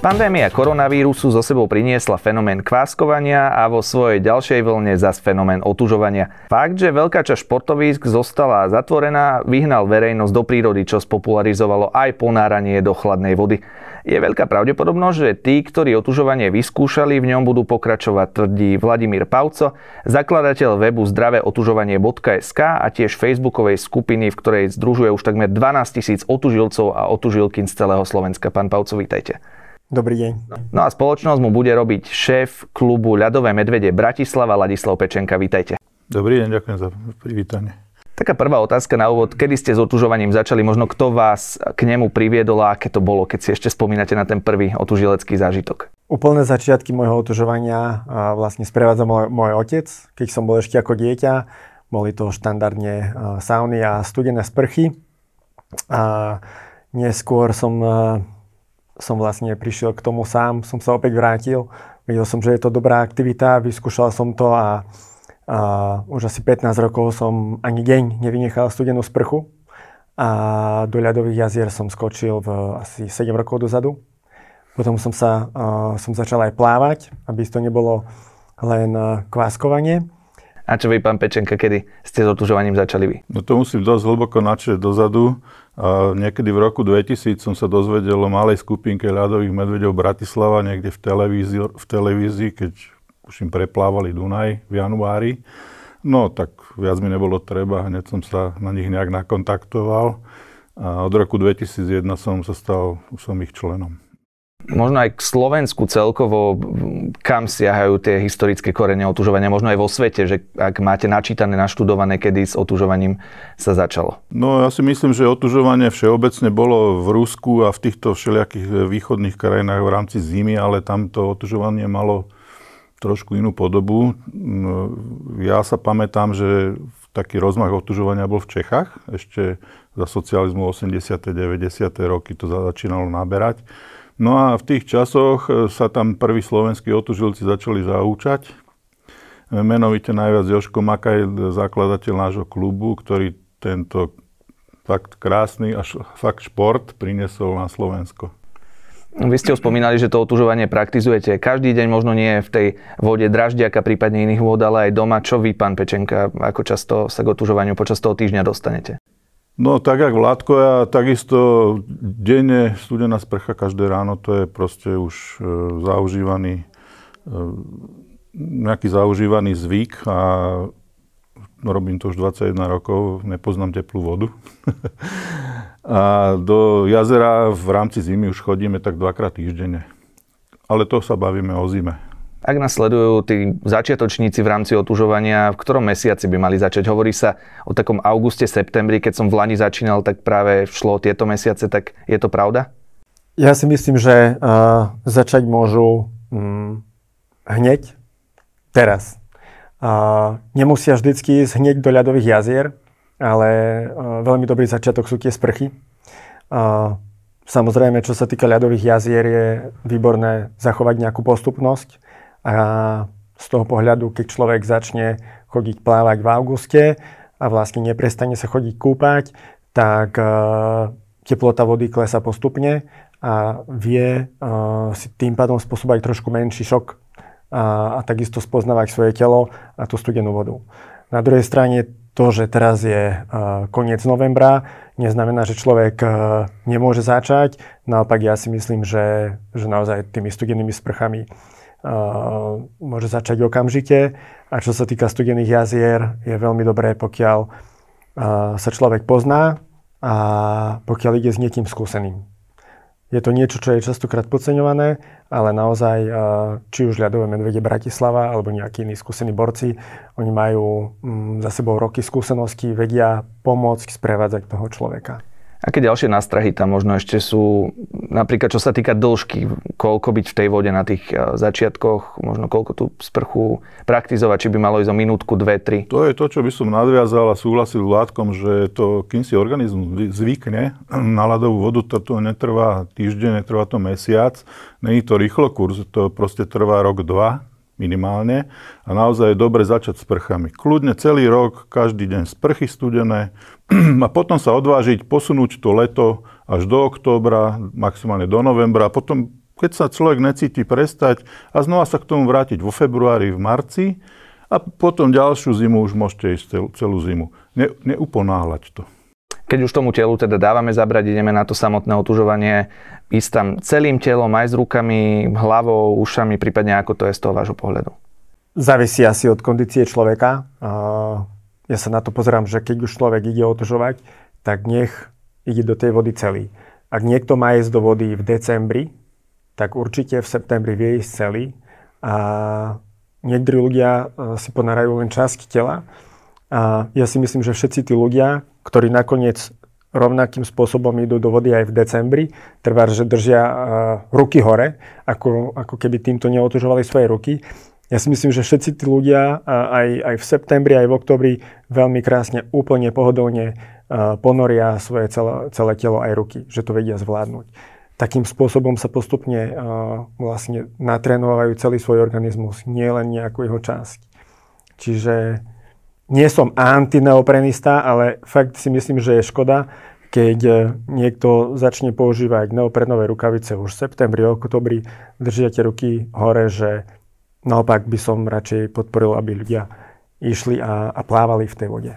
Pandémia koronavírusu zo sebou priniesla fenomén kváskovania a vo svojej ďalšej vlne zas fenomén otužovania. Fakt, že veľká časť športovísk zostala zatvorená, vyhnal verejnosť do prírody, čo spopularizovalo aj ponáranie do chladnej vody. Je veľká pravdepodobnosť, že tí, ktorí otužovanie vyskúšali, v ňom budú pokračovať, tvrdí Vladimír Pauco, zakladateľ webu zdravéotužovanie.sk a tiež facebookovej skupiny, v ktorej združuje už takmer 12 tisíc otužilcov a otužilky z celého Slovenska. Pán Pauco, vítajte. Dobrý deň. No a spoločnosť mu bude robiť šéf klubu Ľadové medvede Bratislava Ladislav Pečenka. Vítajte. Dobrý deň, ďakujem za privítanie. Taká prvá otázka na úvod. Kedy ste s otužovaním začali? Možno kto vás k nemu priviedol a aké to bolo, keď si ešte spomínate na ten prvý otužilecký zážitok? Úplné začiatky môjho otužovania vlastne sprevádzal môj, môj otec. Keď som bol ešte ako dieťa, boli to štandardne sauny a studené sprchy. A neskôr som som vlastne prišiel k tomu sám, som sa opäť vrátil. Videl som, že je to dobrá aktivita, vyskúšal som to a, a už asi 15 rokov som ani deň nevynechal studenú sprchu. A do ľadových jazier som skočil v asi 7 rokov dozadu. Potom som sa uh, som začal aj plávať, aby to nebolo len uh, kváskovanie. A čo vy, pán Pečenka, kedy ste s otužovaním začali vy? No to musím dosť hlboko načať dozadu. A niekedy v roku 2000 som sa dozvedel o malej skupinke ľadových medvedov Bratislava niekde v televízii, v televízii keď už im preplávali Dunaj v januári. No tak viac mi nebolo treba, hneď som sa na nich nejak nakontaktoval. A od roku 2001 som sa stal, som ich členom možno aj k Slovensku celkovo, kam siahajú tie historické korene otužovania, možno aj vo svete, že ak máte načítané, naštudované, kedy s otužovaním sa začalo? No ja si myslím, že otužovanie všeobecne bolo v Rusku a v týchto všelijakých východných krajinách v rámci zimy, ale tam to otužovanie malo trošku inú podobu. No, ja sa pamätám, že taký rozmach otužovania bol v Čechách. Ešte za socializmu 80. 90. roky to začínalo naberať. No a v tých časoch e, sa tam prví slovenskí otužilci začali zaúčať. E, menovite najviac Joško Makaj, zakladateľ nášho klubu, ktorý tento fakt krásny a fakt šport priniesol na Slovensko. Vy ste spomínali, že to otužovanie praktizujete každý deň, možno nie v tej vode draždiaka, prípadne iných vôd, ale aj doma. Čo vy, pán Pečenka, ako často sa k otužovaniu počas toho týždňa dostanete? No tak jak Vládko, ja takisto denne studená sprcha každé ráno, to je proste už e, zaužívaný, e, nejaký zaužívaný zvyk a robím to už 21 rokov, nepoznám teplú vodu. a do jazera v rámci zimy už chodíme tak dvakrát týždenne. Ale to sa bavíme o zime. Ak nás sledujú tí začiatočníci v rámci otužovania, v ktorom mesiaci by mali začať? Hovorí sa o takom auguste, septembri, keď som v Lani začínal, tak práve šlo tieto mesiace, tak je to pravda? Ja si myslím, že uh, začať môžu um, hneď, teraz. Uh, nemusia vždycky ísť hneď do ľadových jazier, ale uh, veľmi dobrý začiatok sú tie sprchy. Uh, samozrejme, čo sa týka ľadových jazier, je výborné zachovať nejakú postupnosť a z toho pohľadu, keď človek začne chodiť plávať v auguste a vlastne neprestane sa chodiť kúpať, tak uh, teplota vody klesa postupne a vie uh, si tým pádom spôsobať trošku menší šok a, a takisto spoznávať svoje telo a tú studenú vodu. Na druhej strane to, že teraz je uh, koniec novembra, neznamená, že človek nemôže začať. Naopak ja si myslím, že, že naozaj tými studenými sprchami môže začať okamžite. A čo sa týka studených jazier, je veľmi dobré, pokiaľ sa človek pozná a pokiaľ ide s niekým skúseným. Je to niečo, čo je častokrát podceňované, ale naozaj, či už ľadové medvede Bratislava alebo nejakí iní skúsení borci, oni majú mm, za sebou roky skúseností, vedia pomôcť sprevádzať toho človeka. Aké ďalšie nástrahy tam možno ešte sú, napríklad čo sa týka dĺžky, koľko byť v tej vode na tých eh, začiatkoch, možno koľko tú sprchu praktizovať, či by malo ísť o minútku, dve, tri? To je to, čo by som nadviazal a súhlasil Vládkom, že to, kým si organizmus zvykne na ľadovú vodu, to, to netrvá týždeň, netrvá to mesiac, není to rýchlo kurz, to proste trvá rok, dva, minimálne. A naozaj je dobre začať s prchami. Kľudne celý rok, každý deň sprchy studené a potom sa odvážiť, posunúť to leto až do októbra, maximálne do novembra a potom keď sa človek necíti prestať a znova sa k tomu vrátiť vo februári, v marci a potom ďalšiu zimu už môžete ísť celú, zimu. Ne, neuponáhľať to. Keď už tomu telu teda dávame zabrať, ideme na to samotné otužovanie, ísť tam celým telom, aj s rukami, hlavou, ušami, prípadne ako to je z toho vášho pohľadu? Závisí asi od kondície človeka. Ja sa na to pozerám, že keď už človek ide otužovať, tak nech ide do tej vody celý. Ak niekto má ísť do vody v decembri, tak určite v septembri vie ísť celý. A niektorí ľudia e, si ponárajú len časť tela. A ja si myslím, že všetci tí ľudia, ktorí nakoniec rovnakým spôsobom idú do vody aj v decembri, trvá, že držia uh, ruky hore, ako, ako keby týmto neotužovali svoje ruky. Ja si myslím, že všetci tí ľudia uh, aj, aj v septembri, aj v oktobri veľmi krásne, úplne pohodlne uh, ponoria svoje celé, celé telo aj ruky, že to vedia zvládnuť takým spôsobom sa postupne uh, vlastne natrénovajú celý svoj organizmus, nie len nejakú jeho časť. Čiže nie som antineoprenista, ale fakt si myslím, že je škoda, keď e, niekto začne používať neoprenové rukavice už v septembri, oktobri, držiate ruky hore, že naopak by som radšej podporil, aby ľudia išli a, a plávali v tej vode.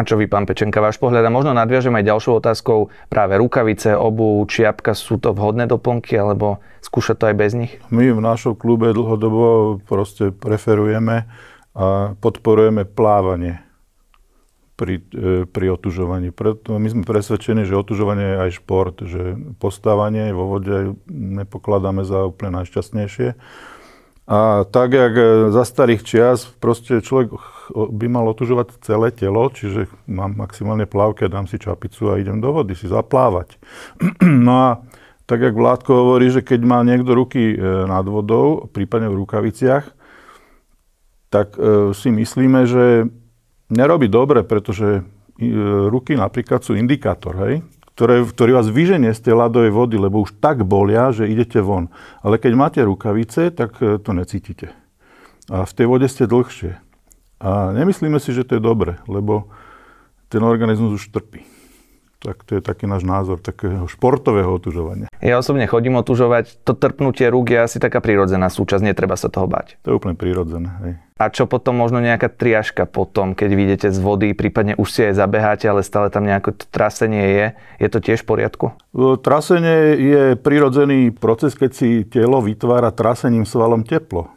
A čo vy, pán Pečenka, váš pohľad? A možno nadviažem aj ďalšou otázkou. Práve rukavice, obu, čiapka, sú to vhodné doplnky, alebo skúšať to aj bez nich? My v našom klube dlhodobo proste preferujeme a podporujeme plávanie pri, e, pri otužovaní. Preto my sme presvedčení, že otužovanie je aj šport, že postávanie vo vode nepokladáme za úplne najšťastnejšie. A tak, jak e, za starých čias, proste človek by mal otužovať celé telo, čiže mám maximálne plavke, dám si čapicu a idem do vody si zaplávať. No a tak, jak Vládko hovorí, že keď má niekto ruky e, nad vodou, prípadne v rukaviciach, tak e, si myslíme, že nerobí dobre, pretože ruky napríklad sú indikátor, hej? ktoré, ktorý vás vyženie z tej ľadovej vody, lebo už tak bolia, že idete von. Ale keď máte rukavice, tak e, to necítite. A v tej vode ste dlhšie. A nemyslíme si, že to je dobre, lebo ten organizmus už trpí. Tak to je taký náš názor takého športového otužovania. Ja osobne chodím otužovať. To trpnutie rúk je asi taká prírodzená súčasť, netreba sa toho bať. To je úplne prírodzené. Hej. A čo potom možno nejaká triažka potom, keď vyjdete z vody, prípadne už si aj zabeháte, ale stále tam nejaké trasenie je. Je to tiež v poriadku? Trasenie je prirodzený proces, keď si telo vytvára trasením svalom teplo.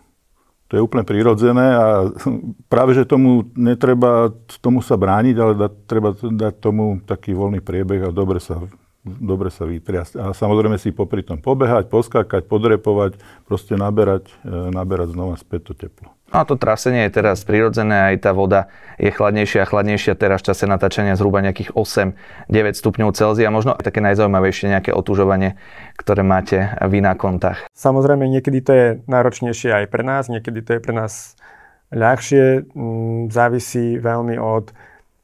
To je úplne prirodzené a práve, že tomu netreba tomu sa brániť, ale da, treba dať tomu taký voľný priebeh a dobre sa, dobre sa vytriasť. A samozrejme si popri tom pobehať, poskákať, podrepovať, proste naberať, e, naberať znova späť to teplo. No a to trasenie je teraz prirodzené, aj tá voda je chladnejšia a chladnejšia teraz v čase natáčania zhruba nejakých 8-9 stupňov Celzia. Možno aj také najzaujímavejšie nejaké otužovanie, ktoré máte vy na kontách. Samozrejme, niekedy to je náročnejšie aj pre nás, niekedy to je pre nás ľahšie. Mm, závisí veľmi od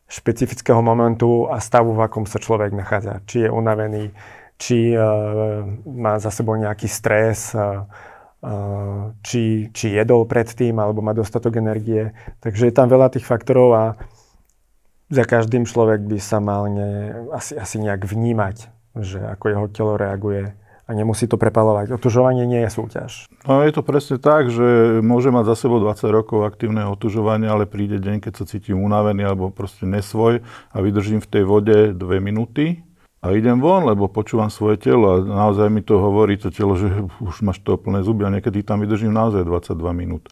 špecifického momentu a stavu, v akom sa človek nachádza. Či je unavený, či uh, má za sebou nejaký stres, uh, či, či jedol predtým, alebo má dostatok energie. Takže je tam veľa tých faktorov a za každým človek by sa mal ne, asi, asi nejak vnímať, že ako jeho telo reaguje a nemusí to prepalovať. Otužovanie nie je súťaž. No je to presne tak, že môže mať za sebou 20 rokov aktívneho otužovania, ale príde deň, keď sa cítim unavený alebo proste nesvoj a vydržím v tej vode 2 minúty a idem von, lebo počúvam svoje telo a naozaj mi to hovorí to telo, že už máš to plné zuby a niekedy tam vydržím naozaj 22 minút.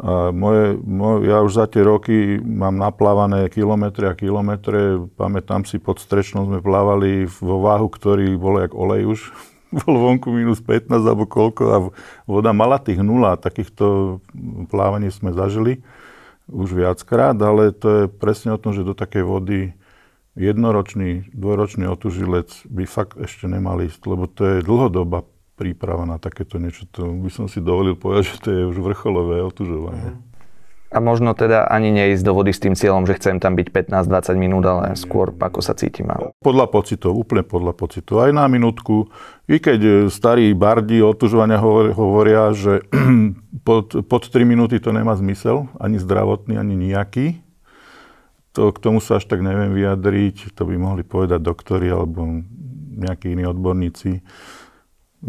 A moje, moje, ja už za tie roky mám naplávané kilometre a kilometre. Pamätám si, pod Strečnou sme plávali vo váhu, ktorý bol jak olej už. Bol vonku minus 15 alebo koľko a voda mala tých nula. Takýchto plávaní sme zažili už viackrát, ale to je presne o tom, že do takej vody jednoročný, dvojročný otužilec by fakt ešte nemal ísť, lebo to je dlhodobá príprava na takéto niečo. To by som si dovolil povedať, že to je už vrcholové otužovanie. A možno teda ani neísť do vody s tým cieľom, že chcem tam byť 15-20 minút, ale skôr ako sa cítim. Podľa pocitov, úplne podľa pocitov. Aj na minútku. I keď starí bardi otužovania hovoria, že pod, pod 3 minúty to nemá zmysel, ani zdravotný, ani nejaký, to, k tomu sa až tak neviem vyjadriť, to by mohli povedať doktori alebo nejakí iní odborníci.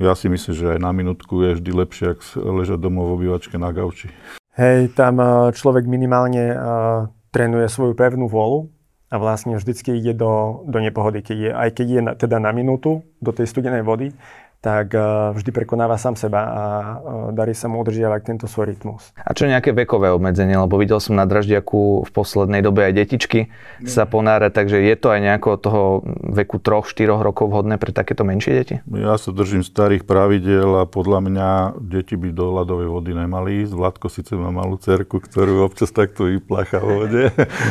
ja si myslím, že aj na minútku je vždy lepšie, ak ležať domov v obývačke na gauči. Hej, tam uh, človek minimálne uh, trénuje svoju pevnú vôľu a vlastne vždycky ide do, do nepohody. Keď je, aj keď je na, teda na minútu do tej studenej vody, tak uh, vždy prekonáva sám seba a uh, darí sa mu udržiavať tento svoj rytmus. A čo nejaké vekové obmedzenie? Lebo videl som na Draždiaku v poslednej dobe aj detičky Nie. sa ponárať, takže je to aj nejako toho veku 3-4 rokov vhodné pre takéto menšie deti? Ja sa držím starých pravidel a podľa mňa deti by do ľadovej vody nemali ísť. Vládko síce má malú cerku, ktorú občas takto vyplacha v vode.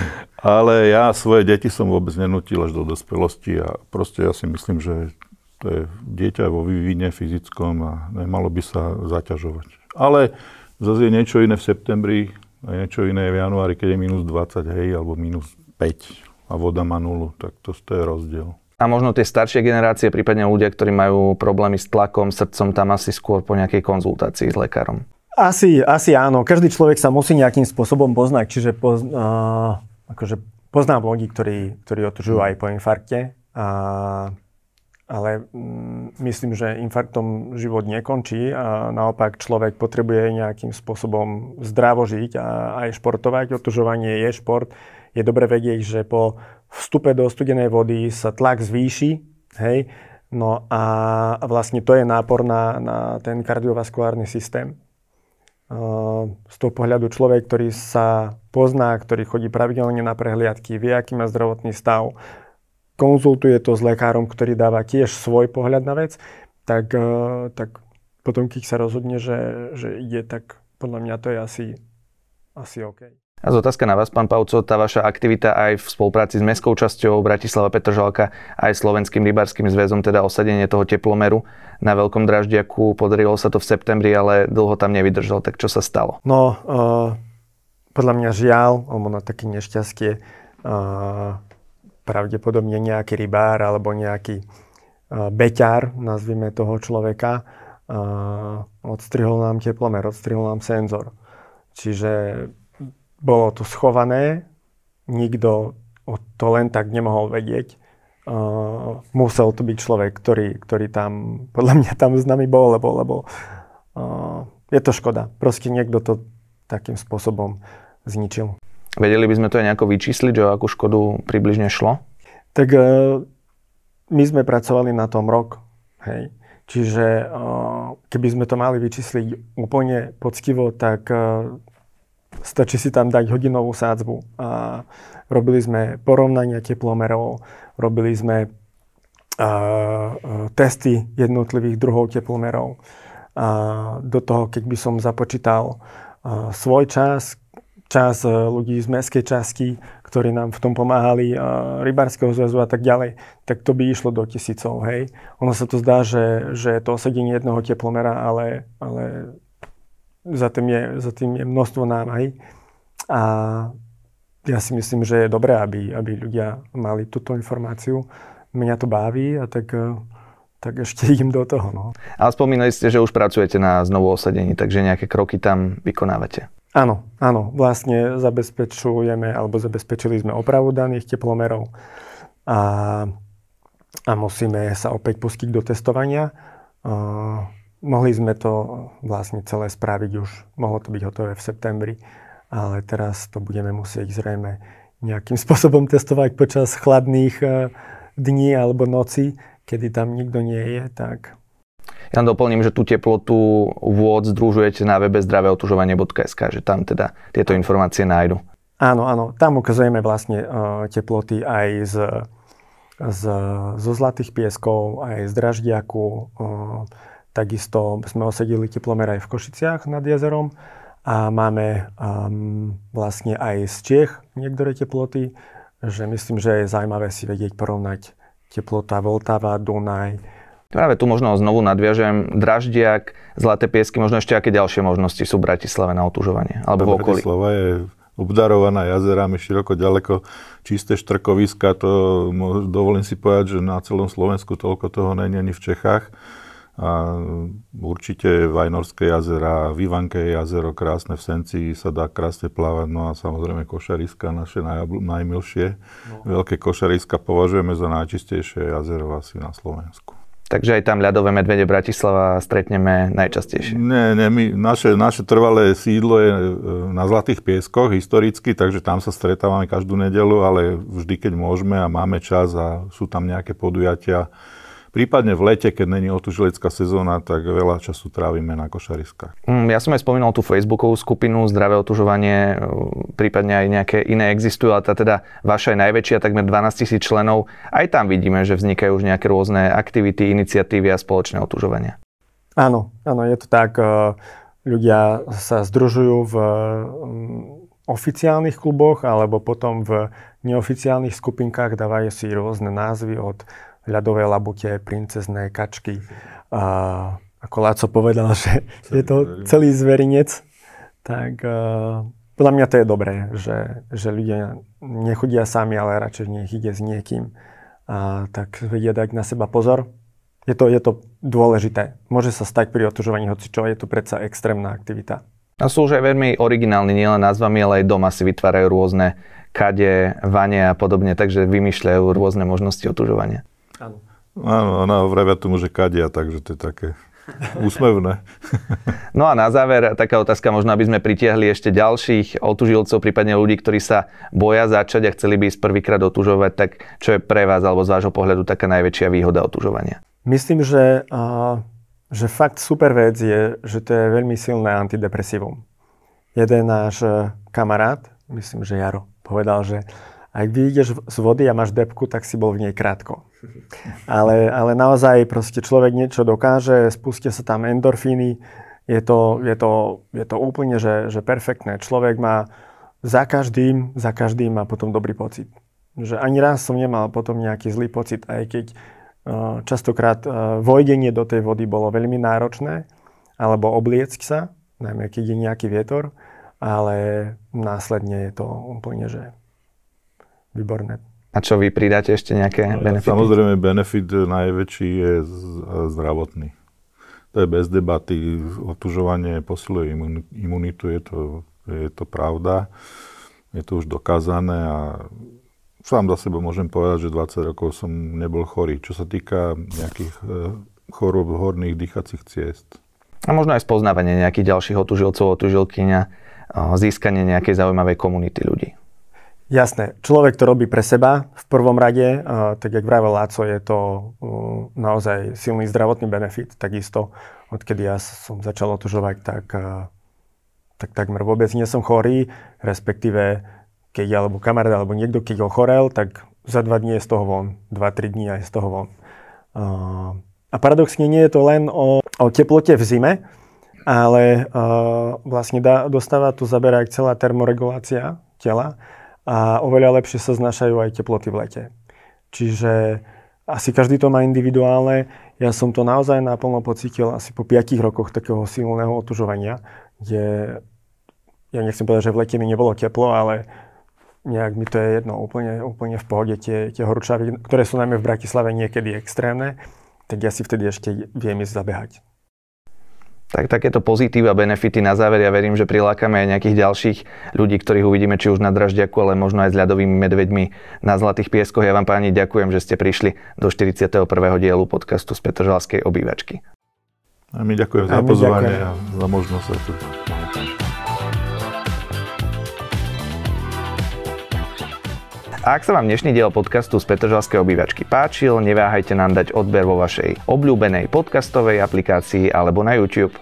Ale ja svoje deti som vôbec nenutil až do dospelosti a proste ja si myslím, že to je dieťa vo vývine fyzickom a nemalo by sa zaťažovať. Ale zase je niečo iné v septembri a niečo iné v januári, keď je minus 20, hej, alebo minus 5 a voda má nulu, tak to, to je rozdiel. A možno tie staršie generácie, prípadne ľudia, ktorí majú problémy s tlakom, srdcom, tam asi skôr po nejakej konzultácii s lekárom. Asi, asi áno. Každý človek sa musí nejakým spôsobom poznať. Čiže poz, uh, akože poznám ľudí, ktorí, ktorí otužujú aj po infarkte. A ale mm, myslím, že infarktom život nekončí a naopak človek potrebuje nejakým spôsobom zdravo žiť a aj športovať. Otužovanie je šport. Je dobre vedieť, že po vstupe do studenej vody sa tlak zvýši, hej, no a vlastne to je nápor na, na ten kardiovaskulárny systém. Z toho pohľadu človek, ktorý sa pozná, ktorý chodí pravidelne na prehliadky, vie, aký má zdravotný stav, konzultuje to s lekárom, ktorý dáva tiež svoj pohľad na vec, tak, eh, tak potom, keď sa rozhodne, že, že ide, tak podľa mňa to je asi, asi OK. A z otázka na vás, pán Pauco, tá vaša aktivita aj v spolupráci s mestskou časťou Bratislava Petržalka aj Slovenským rybárským zväzom, teda osadenie toho teplomeru na Veľkom Draždiaku, podarilo sa to v septembri, ale dlho tam nevydržal, tak čo sa stalo? No, uh, podľa mňa žiaľ, alebo na také nešťastie, uh, pravdepodobne nejaký rybár alebo nejaký beťar, nazvime toho človeka, odstrihol nám teplomer, odstrihol nám senzor. Čiže bolo to schované, nikto to len tak nemohol vedieť. Uh, musel to byť človek, ktorý, ktorý tam, podľa mňa tam s nami bol, lebo, lebo uh, je to škoda. Proste niekto to takým spôsobom zničil. Vedeli by sme to aj nejako vyčísliť, že o akú škodu približne šlo? Tak e, my sme pracovali na tom rok. Hej. Čiže e, keby sme to mali vyčísliť úplne poctivo, tak e, stačí si tam dať hodinovú sádzbu. A robili sme porovnania teplomerov, robili sme testy jednotlivých druhov teplomerov. A do toho, keď by som započítal svoj čas, čas e, ľudí z mestskej časti, ktorí nám v tom pomáhali, a rybárskeho zväzu a tak ďalej, tak to by išlo do tisícov, hej. Ono sa to zdá, že, že to osadenie jedného teplomera, ale, ale za, tým je, za tým je množstvo námahy. A ja si myslím, že je dobré, aby, aby ľudia mali túto informáciu. Mňa to baví a tak e, tak ešte idem do toho. No. Ale spomínali ste, že už pracujete na znovu osadení, takže nejaké kroky tam vykonávate. Áno, áno, vlastne zabezpečujeme, alebo zabezpečili sme opravu daných teplomerov a, a musíme sa opäť pustiť do testovania. A, mohli sme to vlastne celé spraviť už, mohlo to byť hotové v septembri, ale teraz to budeme musieť zrejme nejakým spôsobom testovať počas chladných e, dní alebo noci, kedy tam nikto nie je, tak ja doplním, že tú teplotu vôd združujete na webe zdravéotužovanie.sk, že tam teda tieto informácie nájdu. Áno, áno, tam ukazujeme vlastne uh, teploty aj z, z, zo Zlatých pieskov, aj z Draždiaku. Uh, takisto sme osedili teplomer aj v Košiciach nad jezerom a máme um, vlastne aj z Čiech niektoré teploty, že myslím, že je zaujímavé si vedieť porovnať teplota Vltava, Dunaj, Práve tu možno znovu nadviažem. Draždiak, Zlaté piesky, možno ešte aké ďalšie možnosti sú v Bratislave na otužovanie? Alebo v okolí? Bratislava je obdarovaná jazerami široko ďaleko, čisté štrkoviska, to dovolím si povedať, že na celom Slovensku toľko toho není ani v Čechách. A určite Vajnorské jazera, Vivanké jazero, krásne v Senci, sa dá krásne plávať, no a samozrejme košariska, naše najabl- najmilšie. No. Veľké košariska považujeme za najčistejšie jazero asi na Slovensku. Takže aj tam ľadové medvede Bratislava stretneme najčastejšie. Nie, nie, my, naše, naše trvalé sídlo je e, na Zlatých pieskoch historicky, takže tam sa stretávame každú nedelu, ale vždy, keď môžeme a máme čas a sú tam nejaké podujatia, Prípadne v lete, keď není otužilecká sezóna, tak veľa času trávime na košariskách. Mm, ja som aj spomínal tú Facebookovú skupinu Zdravé otužovanie, prípadne aj nejaké iné existujú, ale tá teda vaša je najväčšia, takmer 12 tisíc členov. Aj tam vidíme, že vznikajú už nejaké rôzne aktivity, iniciatívy a spoločné otužovania. Áno, áno, je to tak. E, ľudia sa združujú v mm, oficiálnych kluboch alebo potom v neoficiálnych skupinkách, dávajú si rôzne názvy od ľadové labute, princezné kačky. A ako Láco povedal, že je to celý zverinec, tak uh, podľa mňa to je dobré, že, že ľudia nechodia sami, ale radšej nech ide s niekým. A tak vedia dať na seba pozor. Je to, je to dôležité. Môže sa stať pri otužovaní hoci čo, je to predsa extrémna aktivita. A sú už aj veľmi originálni, nielen názvami, ale aj doma si vytvárajú rôzne kade, vanie a podobne, takže vymýšľajú rôzne možnosti otužovania. Áno. Áno, ona vravia tomu, že kadia, takže to je také úsmevné. No a na záver taká otázka, možno aby sme pritiahli ešte ďalších otužilcov, prípadne ľudí, ktorí sa boja začať a chceli by ísť prvýkrát otužovať, tak čo je pre vás alebo z vášho pohľadu taká najväčšia výhoda otužovania? Myslím, že, že fakt super vec je, že to je veľmi silné antidepresívum. Jeden náš kamarát, myslím, že Jaro, povedal, že ak vyjdeš z vody a máš depku, tak si bol v nej krátko. Ale, ale naozaj proste človek niečo dokáže, spustia sa tam endorfíny, je to, je to, je to úplne, že, že perfektné. Človek má za každým, za každým má potom dobrý pocit. Že ani raz som nemal potom nejaký zlý pocit, aj keď uh, častokrát uh, vojdenie do tej vody bolo veľmi náročné, alebo obliecť sa, najmä keď je nejaký vietor, ale následne je to úplne, že výborné. A čo vy pridáte ešte nejaké no, benefity? Samozrejme, benefit najväčší je zdravotný. To je bez debaty. Otužovanie posiluje imunitu, je to, je to pravda. Je to už dokázané a sám za seba môžem povedať, že 20 rokov som nebol chorý. Čo sa týka nejakých e, chorób horných dýchacích ciest. A možno aj spoznávanie nejakých ďalších otužilcov, otužilkyňa, získanie nejakej zaujímavej komunity ľudí. Jasné. Človek to robí pre seba v prvom rade. tak jak vravel Láco, je to naozaj silný zdravotný benefit. Takisto, odkedy ja som začal otužovať, tak, tak takmer vôbec nie som chorý. Respektíve, keď ja, alebo kamarát, alebo niekto, keď ho chorel, tak za dva dní je z toho von. Dva, tri dní je z toho von. A paradoxne nie je to len o, o teplote v zime, ale vlastne dá, dostáva tu zaberá aj celá termoregulácia tela a oveľa lepšie sa znašajú aj teploty v lete. Čiže asi každý to má individuálne. Ja som to naozaj naplno pocítil asi po 5 rokoch takého silného otužovania, kde ja nechcem povedať, že v lete mi nebolo teplo, ale nejak mi to je jedno, úplne, úplne v pohode. Tie, tie horúčavy, ktoré sú najmä v Bratislave niekedy extrémne, tak ja si vtedy ešte viem ísť zabehať tak takéto pozitív a benefity na záver. Ja verím, že prilákame aj nejakých ďalších ľudí, ktorých uvidíme či už na Dražďaku, ale možno aj s ľadovými medveďmi na Zlatých pieskoch. Ja vám páni ďakujem, že ste prišli do 41. dielu podcastu z Petržalskej obývačky. A my ďakujem za pozvanie a za možnosť Ak sa vám dnešný diel podcastu z Petržalskej obývačky páčil, neváhajte nám dať odber vo vašej obľúbenej podcastovej aplikácii alebo na YouTube.